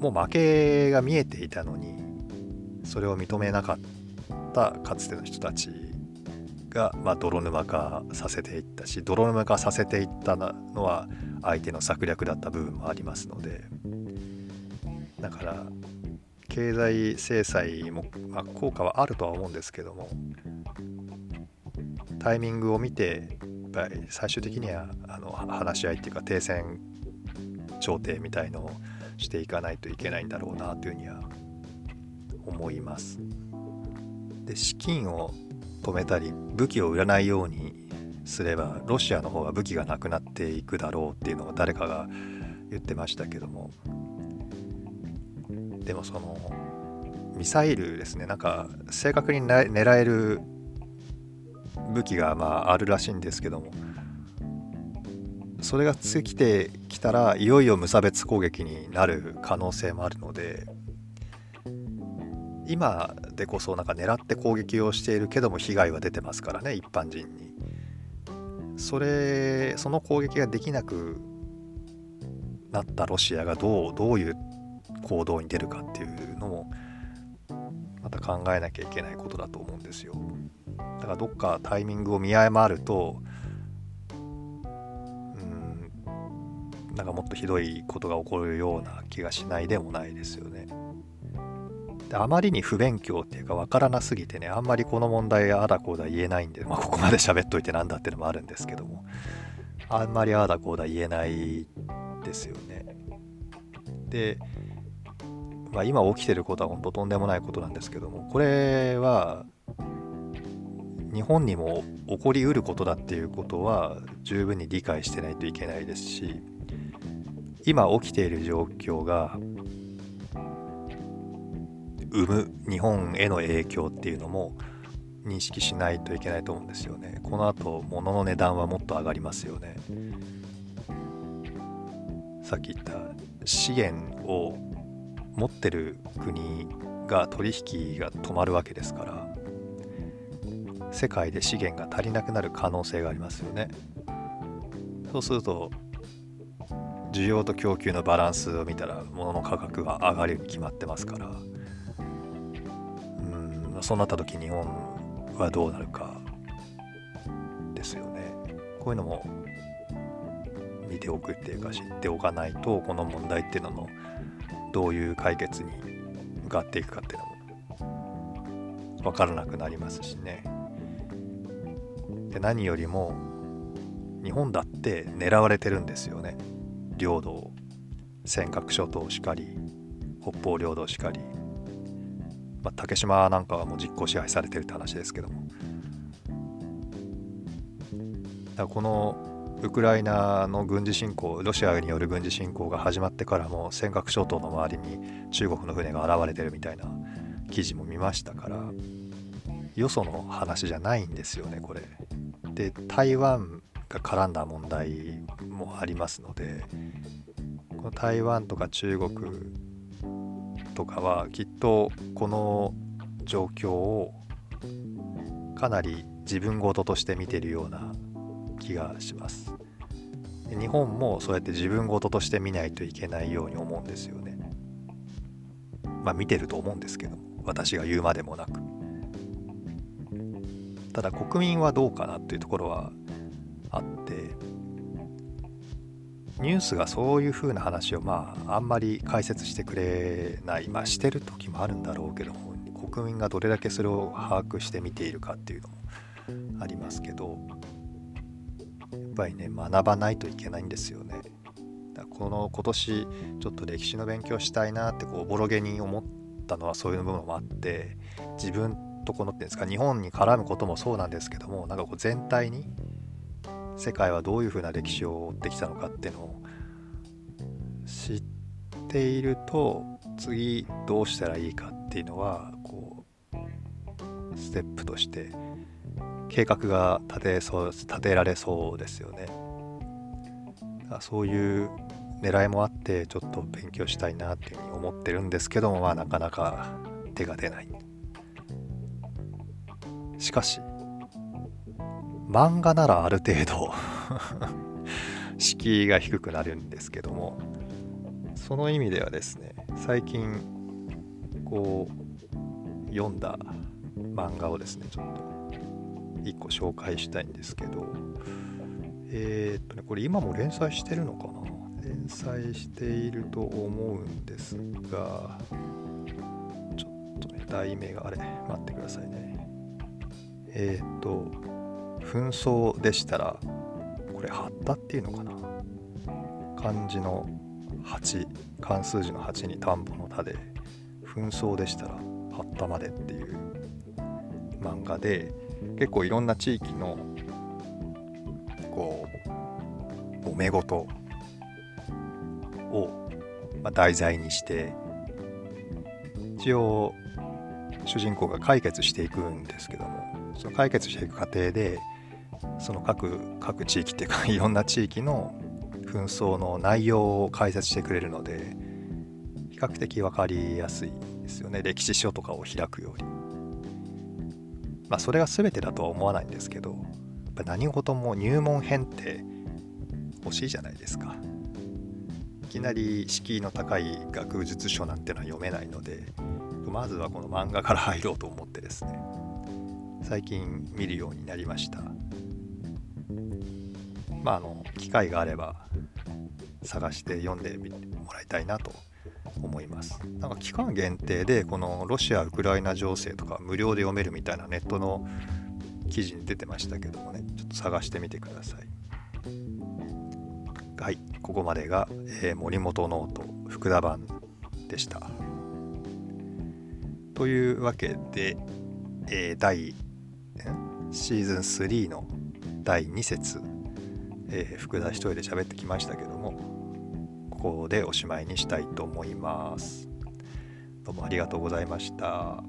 もう負けが見えていたのにそれを認めなかったかつての人たちが、まあ、泥沼化させていったし泥沼化させていったのは相手の策略だった部分もありますのでだから経済制裁も、まあ、効果はあるとは思うんですけどもタイミングを見て最終的にはあの話し合いっていうか停戦調停みたいのをしていかないといけないんだろうなというふうには思います。で資金を止めたり武器を売らないようにすればロシアの方が武器がなくなっていくだろうっていうのを誰かが言ってましたけども。でもそのミサイルですね。なんか正確に狙える武器がまああるらしいんですけども。それが尽きてきたらいよいよ無差別攻撃になる可能性もあるので今でこそなんか狙って攻撃をしているけども被害は出てますからね一般人に。それその攻撃ができなくなったロシアがどうどういう行動に出るかっていうのもまた考えなきゃいけないことだと思うんですよ。だからどっかタイミングを見誤るとなんかもっとひどいことが起こるような気がしないでもないですよね。であまりに不勉強っていうか分からなすぎてねあんまりこの問題あだこうだ言えないんで、まあ、ここまで喋っといてなんだっていうのもあるんですけどもあんまりああだこうだ言えないですよね。で、まあ、今起きてることは本当とんでもないことなんですけどもこれは日本にも起こりうることだっていうことは十分に理解してないといけないですし今起きている状況が生む日本への影響っていうのも認識しないといけないと思うんですよね。この後物の値段はもっと上がりますよね。さっき言った資源を持ってる国が取引が止まるわけですから世界で資源が足りなくなる可能性がありますよね。そうすると需要と供給のバランスを見たら物の価格が上がるに決まってますから。うんそうなった時日本はどうなるかですよね。こういうのも見ておくっていうか知っておかないとこの問題っていうののどういう解決に向かっていくかっていうのも分からなくなりますしね。で何よりも日本だって狙われてるんですよね。領土尖閣諸島しかり北方領土しかり、まあ、竹島なんかはもう実効支配されてるって話ですけどもだこのウクライナの軍事侵攻ロシアによる軍事侵攻が始まってからも尖閣諸島の周りに中国の船が現れてるみたいな記事も見ましたからよその話じゃないんですよねこれ。で台湾が絡んだ問題もありますのでこの台湾とか中国とかはきっとこの状況をかなり自分事として見てるような気がします。日本もそうやって自分事として見ないといけないように思うんですよね。まあ見てると思うんですけど私が言うまでもなく。ただ国民はどうかなっていうところはあってニュースがそういう風な話をまああんまり解説してくれないまあしてる時もあるんだろうけども国民がどれだけそれを把握して見ているかっていうのもありますけどやっぱりね学ばないといけないんですよね。だこの今年ちょっと歴史の勉強したいなってこうボロゲに思ったのはそういう部分もあって自分とこのっていうんですか日本に絡むこともそうなんですけどもなんかこう全体に世界はどういうふうな歴史を追ってきたのかっていうのを知っていると次どうしたらいいかっていうのはこうステップとして計画が立てそう立てられそうですよね。そういう狙いもあってちょっと勉強したいなっていうふうに思ってるんですけどもまあなかなか手が出ない。しかし漫画ならある程度 敷居が低くなるんですけどもその意味ではですね最近こう読んだ漫画をですねちょっと1個紹介したいんですけどえー、っとねこれ今も連載してるのかな？連載していると思うんですがちょっとね題名があれ待ってくださいね。えー、っと紛争でしたらこれ「はった」っていうのかな。漢字の8漢数字の8に田んぼの田で紛争でしたら「はったまで」っていう漫画で結構いろんな地域のこう揉め事を、ま題材にして一応主人公が解決していくんですけどもその解決していく過程でその各各地域っていうか いろんな地域の紛争の内容を解説してくれるので比較的分かりやすいですよね。歴史書とかを開くより。まあそれが全てだとは思わないんですけどやっぱ何事も入門編って欲しいじゃないですか。いきなり敷居の高い学術書なんてのは読めないのでまずはこの漫画から入ろうと思ってですね。最近見るようになりました。まああの機会があれば探して読んでもらいたいなと思います。なんか期間限定でこのロシア・ウクライナ情勢とか無料で読めるみたいなネットの記事に出てましたけどもねちょっと探してみてください。はいここまでが、えー、森本ノート福田版でした。というわけで、えー、第シーズン3の第2節、えー、福田一人で喋ってきましたけどもここでおしまいにしたいと思います。どうもありがとうございました。